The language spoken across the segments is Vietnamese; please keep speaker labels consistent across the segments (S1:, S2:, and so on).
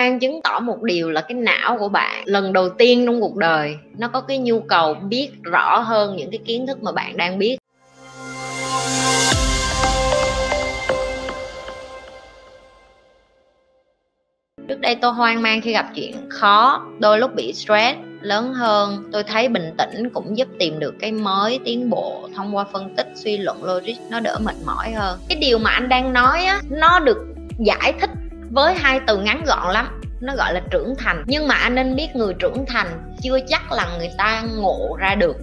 S1: mang chứng tỏ một điều là cái não của bạn, lần đầu tiên trong cuộc đời, nó có cái nhu cầu biết rõ hơn những cái kiến thức mà bạn đang biết. Trước đây tôi hoang mang khi gặp chuyện khó, đôi lúc bị stress lớn hơn. Tôi thấy bình tĩnh cũng giúp tìm được cái mới tiến bộ thông qua phân tích, suy luận, logic, nó đỡ mệt mỏi hơn. Cái điều mà anh đang nói á, nó được giải thích với hai từ ngắn gọn lắm, nó gọi là trưởng thành. Nhưng mà anh nên biết người trưởng thành chưa chắc là người ta ngộ ra được,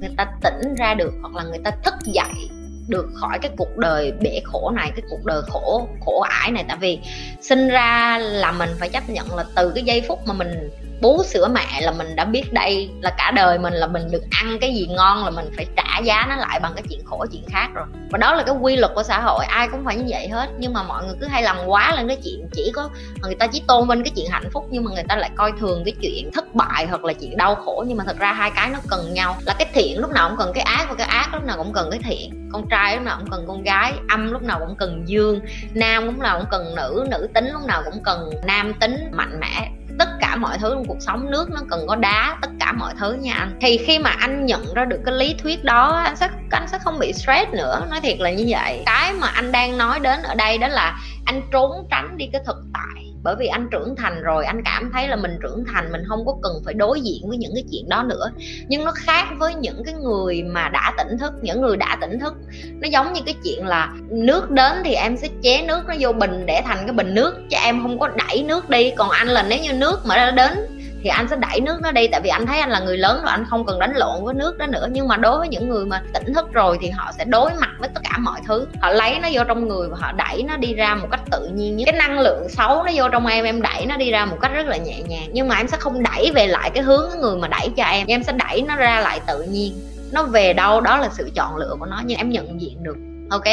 S1: người ta tỉnh ra được hoặc là người ta thức dậy được khỏi cái cuộc đời bể khổ này, cái cuộc đời khổ khổ ải này. Tại vì sinh ra là mình phải chấp nhận là từ cái giây phút mà mình bú sữa mẹ là mình đã biết đây là cả đời mình, là mình được ăn cái gì ngon là mình phải trả giá nó lại bằng cái chuyện khổ, chuyện khác rồi. Và đó là cái quy luật của xã hội, ai cũng phải như vậy hết. Nhưng mà mọi người cứ hay làm quá lên cái chuyện chỉ có người ta chỉ tôn vinh cái chuyện hạnh phúc nhưng mà người ta lại coi thường cái chuyện thất bại hoặc là chuyện đau khổ. Nhưng mà thật ra hai cái nó cần nhau. Là cái thiện lúc nào cũng cần cái ác và cái ác lúc nào cũng cần cái thiện con trai lúc nào cũng cần con gái, âm lúc nào cũng cần dương, nam lúc nào cũng cần nữ nữ tính lúc nào cũng cần nam tính mạnh mẽ. Tất cả mọi thứ trong cuộc sống, nước nó cần có đá, tất cả mọi thứ nha anh. Thì khi mà anh nhận ra được cái lý thuyết đó anh sẽ anh sẽ không bị stress nữa, nói thiệt là như vậy. Cái mà anh đang nói đến ở đây đó là anh trốn tránh đi cái thực tại bởi vì anh trưởng thành rồi, anh cảm thấy là mình trưởng thành, mình không có cần phải đối diện với những cái chuyện đó nữa. Nhưng nó khác với những cái người mà đã tỉnh thức. Những người đã tỉnh thức, nó giống như cái chuyện là nước đến thì em sẽ chế nước nó vô bình để thành cái bình nước, chứ em không có đẩy nước đi. Còn anh là nếu như nước mà nó đến thì anh sẽ đẩy nước nó đi, tại vì anh thấy anh là người lớn rồi, anh không cần đánh lộn với nước đó nữa. Nhưng mà đối với những người mà tỉnh thức rồi thì họ sẽ đối mặt với tất cả mọi thứ. Họ lấy nó vô trong người và họ đẩy nó đi ra một cách tự nhiên nhất. Cái năng lượng xấu nó vô trong em em đẩy nó đi ra một cách rất là nhẹ nhàng. Nhưng mà em sẽ không đẩy về lại cái hướng cái người mà đẩy cho em. Em sẽ đẩy nó ra lại tự nhiên. Nó về đâu, đó là sự chọn lựa của nó, nhưng em nhận diện được. Ok?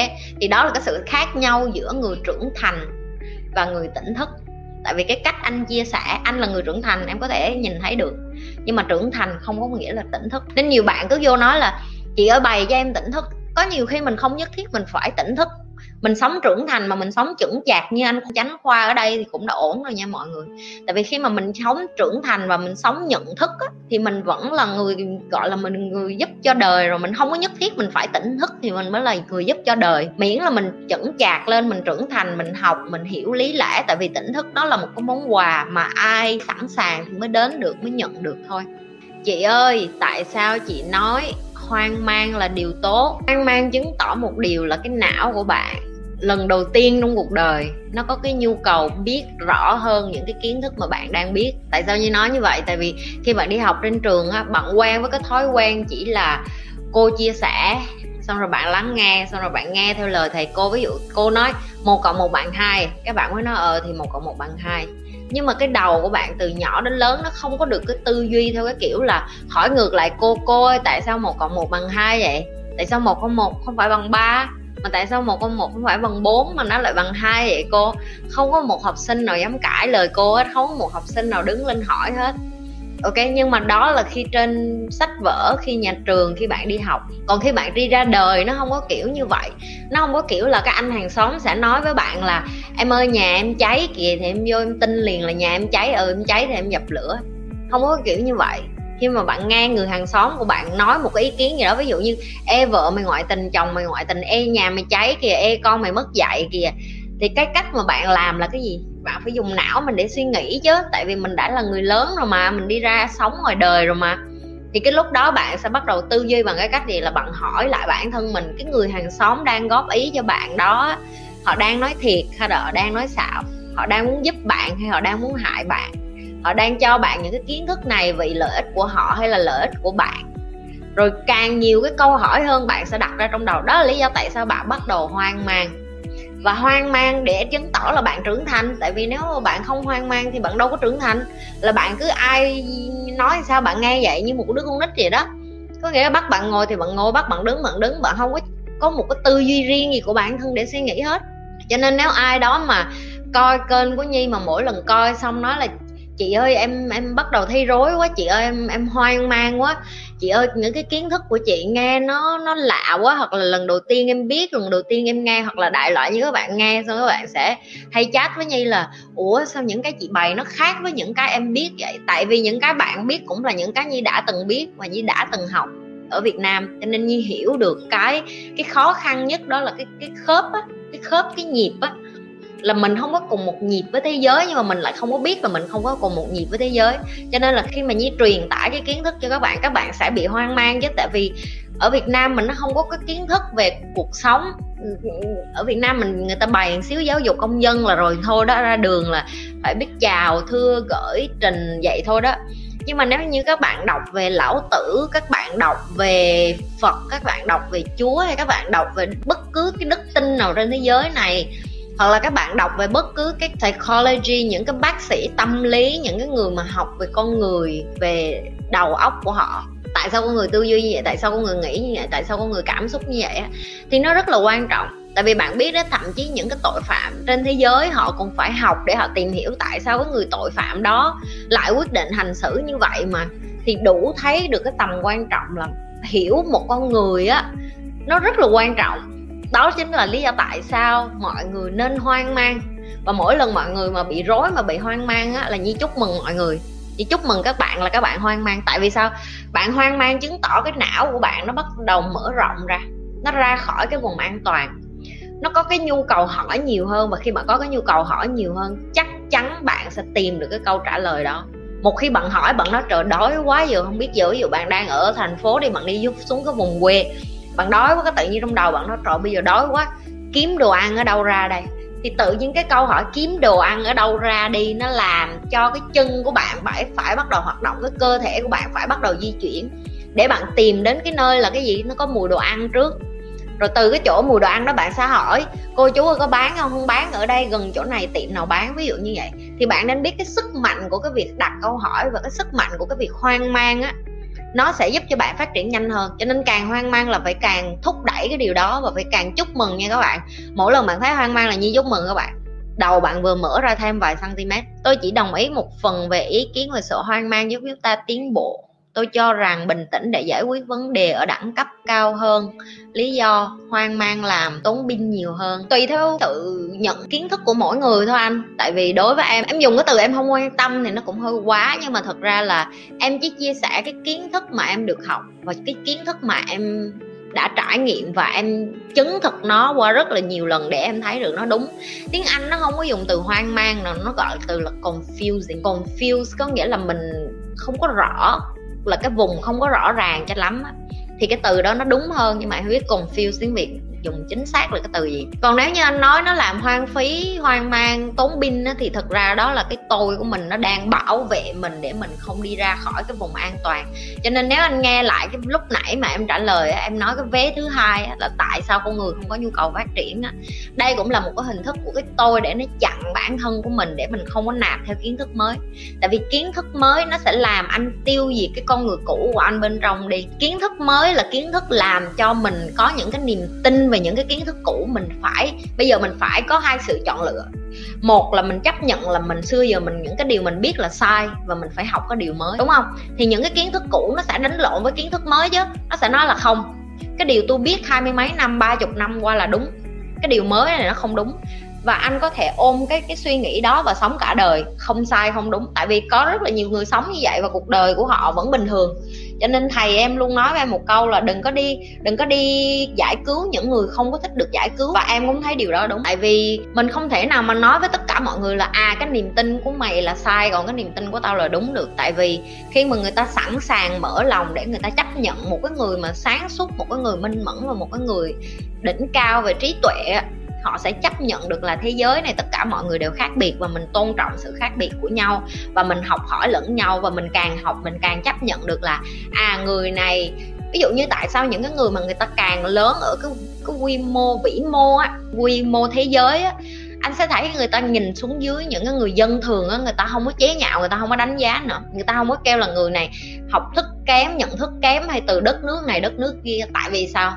S1: Thì đó là cái sự khác nhau giữa người trưởng thành và người tỉnh thức tại vì cái cách anh chia sẻ, anh là người trưởng thành, em có thể nhìn thấy được. Nhưng mà trưởng thành không có nghĩa là tỉnh thức. Nên nhiều bạn cứ vô nói là, chị ơi, bày cho em tỉnh thức. Có nhiều khi mình không nhất thiết mình phải tỉnh thức mình sống trưởng thành mà mình sống chững chạc như anh chánh khoa ở đây thì cũng đã ổn rồi nha mọi người. Tại vì khi mà mình sống trưởng thành và mình sống nhận thức á, thì mình vẫn là người gọi là mình người giúp cho đời rồi. Mình không có nhất thiết mình phải tỉnh thức thì mình mới là người giúp cho đời. Miễn là mình chững chạc lên mình trưởng thành mình học mình hiểu lý lẽ. Tại vì tỉnh thức đó là một cái món quà mà ai sẵn sàng thì mới đến được mới nhận được thôi. Chị ơi tại sao chị nói hoang mang là điều tốt? Hoang mang chứng tỏ một điều là cái não của bạn lần đầu tiên trong cuộc đời, nó có cái nhu cầu biết rõ hơn những cái kiến thức mà bạn đang biết. Tại sao như nói như vậy? Tại vì khi bạn đi học trên trường á, bạn quen với cái thói quen chỉ là cô chia sẻ, xong rồi bạn lắng nghe, xong rồi bạn nghe theo lời thầy cô. Ví dụ cô nói một cộng một bạn hai các bạn mới nói ờ thì một cộng một bằng hai. Nhưng mà cái đầu của bạn từ nhỏ đến lớn nó không có được cái tư duy theo cái kiểu là hỏi ngược lại cô cô ơi, tại sao một cộng một bằng hai vậy? Tại sao một cộng một không phải bằng ba? Mà tại sao một con một không phải bằng 4 mà nó lại bằng hai vậy cô? Không có một học sinh nào dám cãi lời cô hết, không có một học sinh nào đứng lên hỏi hết. Ok, nhưng mà đó là khi trên sách vở, khi nhà trường, khi bạn đi học. Còn khi bạn đi ra đời, nó không có kiểu như vậy. Nó không có kiểu là các anh hàng xóm sẽ nói với bạn là, em ơi, nhà em cháy kìa, thì em vô em tin liền là nhà em cháy ừ em cháy thì em dập lửa. Không có kiểu như vậy khi mà bạn nghe người hàng xóm của bạn nói một cái ý kiến gì đó, ví dụ như e vợ mày ngoại tình, chồng mày ngoại tình e nhà mày cháy kìa e con mày mất dạy kìa. Thì cái cách mà bạn làm là cái gì? Bạn phải dùng não mình để suy nghĩ chứ, tại vì mình đã là người lớn rồi mà, mình đi ra sống ngoài đời rồi mà. Thì cái lúc đó bạn sẽ bắt đầu tư duy bằng cái cách gì? Là bạn hỏi lại bản thân mình, cái người hàng xóm đang góp ý cho bạn đó, họ đang nói thiệt hay là họ đang nói xạo? Họ đang muốn giúp bạn hay họ đang muốn hại bạn? Họ đang cho bạn những cái kiến thức này vì lợi ích của họ hay là lợi ích của bạn. Rồi càng nhiều cái câu hỏi hơn bạn sẽ đặt ra trong đầu. Đó là lý do tại sao bạn bắt đầu hoang mang. Và hoang mang để chứng tỏ là bạn trưởng thành. Tại vì nếu mà bạn không hoang mang thì bạn đâu có trưởng thành. Là bạn cứ ai nói sao bạn nghe vậy như một đứa con nít vậy đó. Có nghĩa là bắt bạn ngồi thì bạn ngồi, bắt bạn đứng bạn đứng. Bạn không có có một cái tư duy riêng gì của bản thân để suy nghĩ hết. Cho nên nếu ai đó mà coi kênh của nhi mà mỗi lần coi xong nói là chị ơi, em em bắt đầu thấy rối quá, chị ơi, em em hoang mang quá. Chị ơi, những cái kiến thức của chị nghe nó nó lạ quá, hoặc là lần đầu tiên em biết, lần đầu tiên em nghe, hoặc là đại loại như các bạn nghe, xong các bạn sẽ hay chat với nhi là, ủa, sao những cái chị bày nó khác với những cái em biết vậy? Tại vì những cái bạn biết cũng là những cái nhi đã từng biết và nhi đã từng học ở Việt Nam. Cho nên Nhi hiểu được cái cái khó khăn nhất đó là cái cái khớp á, cái khớp, cái nhịp á là mình không có cùng một nhịp với thế giới, nhưng mà mình lại không có biết và mình không có cùng một nhịp với thế giới. Cho nên là khi mà Nhi truyền tải cái kiến thức cho các bạn các bạn sẽ bị hoang mang chứ. Tại vì ở Việt Nam mình nó không có cái kiến thức về cuộc sống. Ở Việt Nam mình người ta bày xíu giáo dục công dân là rồi thôi đó, ra đường là phải biết chào, thưa, gửi, trình, vậy thôi đó. Nhưng mà nếu như các bạn đọc về lão tử, các bạn đọc về phật, các bạn đọc về chúa, hay các bạn đọc về bất cứ cái đức tin nào trên thế giới này hoặc là các bạn đọc về bất cứ cái psychology, những cái bác sĩ tâm lý, những cái người mà học về con người, về đầu óc của họ. Tại sao con người tư duy như vậy? Tại sao con người nghĩ như vậy? Tại sao con người cảm xúc như vậy thì nó rất là quan trọng. Tại vì bạn biết đó, thậm chí những cái tội phạm trên thế giới họ cũng phải học để họ tìm hiểu tại sao cái người tội phạm đó lại quyết định hành xử như vậy mà thì đủ thấy được cái tầm quan trọng là hiểu một con người á, nó rất là quan trọng đó chính là lý do tại sao mọi người nên hoang mang. Và mỗi lần mọi người mà bị rối, mà bị hoang mang á, là như chúc mừng mọi người. Chỉ chúc mừng các bạn là các bạn hoang mang. Tại vì sao? Bạn hoang mang chứng tỏ cái não của bạn nó bắt đầu mở rộng ra. Nó ra khỏi cái vùng an toàn. Nó có cái nhu cầu hỏi nhiều hơn. Và khi mà có cái nhu cầu hỏi nhiều hơn, chắc chắn bạn sẽ tìm được cái câu trả lời đó. Một khi bạn hỏi, bạn nói, trời đói quá giờ, không biết giờ ví dụ bạn đang ở thành phố đi, bạn đi xuống cái vùng quê bạn đói quá, cái tự nhiên trong đầu bạn nói, trời, bây giờ đói quá, kiếm đồ ăn ở đâu ra đây? Thì tự nhiên cái câu hỏi kiếm đồ ăn ở đâu ra đi, nó làm cho cái chân của bạn phải phải bắt đầu hoạt động, cái cơ thể của bạn phải bắt đầu di chuyển để bạn tìm đến cái nơi là cái gì? Nó có mùi đồ ăn trước. Rồi từ cái chỗ mùi đồ ăn đó bạn sẽ hỏi, cô chú ơi, có bán không? Không bán ở đây, gần chỗ này tiệm nào bán? Ví dụ như vậy. Thì bạn nên biết cái sức mạnh của cái việc đặt câu hỏi và cái sức mạnh của cái việc hoang mang á nó sẽ giúp cho bạn phát triển nhanh hơn. Cho nên càng hoang mang là phải càng thúc đẩy cái điều đó và phải càng chúc mừng nha các bạn. Mỗi lần bạn thấy hoang mang là như chúc mừng các bạn. Đầu bạn vừa mở ra thêm vài cm tôi chỉ đồng ý một phần về ý kiến về sự hoang mang giúp chúng ta tiến bộ tôi cho rằng bình tĩnh để giải quyết vấn đề ở đẳng cấp cao hơn. Lý do hoang mang làm tốn pin nhiều hơn. Tùy theo tự nhận kiến thức của mỗi người thôi anh. Tại vì đối với em em dùng cái từ em không quan tâm thì nó cũng hơi quá. Nhưng mà thật ra là em chỉ chia sẻ cái kiến thức mà em được học và cái kiến thức mà em đã trải nghiệm và em chứng thực nó qua rất là nhiều lần để em thấy được nó đúng. Tiếng anh nó không có dùng từ hoang mang nào, nó gọi là từ là confusing. Confuse có nghĩa là mình không có rõ là cái vùng không có rõ ràng cho lắm á, thì cái từ đó nó đúng hơn nhưng mà không biết confuse tiếng việt dùng chính xác là cái từ gì. Còn nếu như anh nói nó làm hoang phí, hoang mang, tốn pin thì thật ra đó là cái tôi của mình nó đang bảo vệ mình để mình không đi ra khỏi cái vùng an toàn. Cho nên nếu anh nghe lại cái lúc nãy mà em trả lời em nói cái vé thứ hai là tại sao con người không có nhu cầu phát triển á. Đây cũng là một cái hình thức của cái tôi để nó chặn bản thân của mình để mình không có nạp theo kiến thức mới. Tại vì kiến thức mới nó sẽ làm anh tiêu diệt cái con người cũ của anh bên trong đi. Kiến thức mới là kiến thức làm cho mình có những cái niềm tin về những cái kiến thức cũ, mình phải, bây giờ mình phải có hai sự chọn lựa. Một là mình chấp nhận là mình xưa giờ mình những cái điều mình biết là sai và mình phải học cái điều mới, đúng không? Thì những cái kiến thức cũ nó sẽ đánh lộn với kiến thức mới chứ, nó sẽ nói là không. Cái điều tôi biết hai mươi mấy năm, ba chục năm qua là đúng. Cái điều mới này nó không đúng và anh có thể ôm cái cái suy nghĩ đó và sống cả đời. Không sai, không đúng. Tại vì có rất là nhiều người sống như vậy và cuộc đời của họ vẫn bình thường. Cho nên thầy em luôn nói với em một câu là đừng có đi, đừng có đi giải cứu những người không có thích được giải cứu. Và em cũng thấy điều đó đúng. Tại vì mình không thể nào mà nói với tất cả mọi người là à cái niềm tin của mày là sai, còn cái niềm tin của tao là đúng được. Tại vì khi mà người ta sẵn sàng mở lòng để người ta chấp nhận một cái người mà sáng suốt, một cái người minh mẫn và một cái người đỉnh cao về trí tuệ họ sẽ chấp nhận được là thế giới này, tất cả mọi người đều khác biệt và mình tôn trọng sự khác biệt của nhau và mình học hỏi lẫn nhau và mình càng học mình càng chấp nhận được là à người này, ví dụ như tại sao những cái người mà người ta càng lớn ở cái cái quy mô, vĩ mô á, quy mô thế giới á, anh sẽ thấy người ta nhìn xuống dưới những cái người dân thường á, người ta không có chế nhạo, người ta không có đánh giá nữa, người ta không có kêu là người này học thức kém, nhận thức kém hay từ đất nước này, đất nước kia, tại vì sao?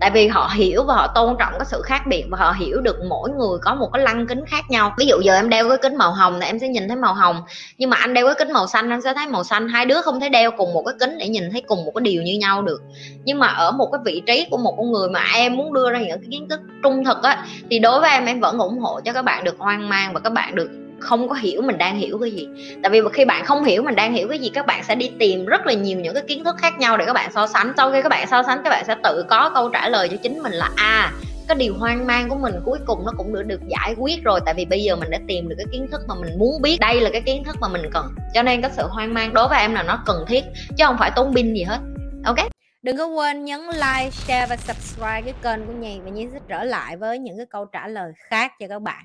S1: Tại vì họ hiểu và họ tôn trọng cái sự khác biệt và họ hiểu được mỗi người có một cái lăng kính khác nhau. Ví dụ giờ em đeo cái kính màu hồng thì em sẽ nhìn thấy màu hồng. Nhưng mà anh đeo cái kính màu xanh, anh sẽ thấy màu xanh. Hai đứa không thể đeo cùng một cái kính để nhìn thấy cùng một cái điều như nhau được. Nhưng mà ở một cái vị trí của một con người mà em muốn đưa ra những cái kiến thức trung thực á, thì đối với em em vẫn ủng hộ cho các bạn được hoang mang và các bạn được không có hiểu mình đang hiểu cái gì. Tại vì khi bạn không hiểu mình đang hiểu cái gì các bạn sẽ đi tìm rất là nhiều những cái kiến thức khác nhau để các bạn so sánh. Sau khi các bạn so sánh các bạn sẽ tự có câu trả lời cho chính mình là a à, cái điều hoang mang của mình cuối cùng nó cũng được được giải quyết rồi. Tại vì bây giờ mình đã tìm được cái kiến thức mà mình muốn biết. Đây là cái kiến thức mà mình cần. Cho nên cái sự hoang mang đối với em là nó cần thiết chứ không phải tốn pin gì hết. Ok?
S2: Đừng có quên nhấn like, share và subscribe cái kênh của nhì và Nhi sẽ trở lại với những cái câu trả lời khác cho các bạn.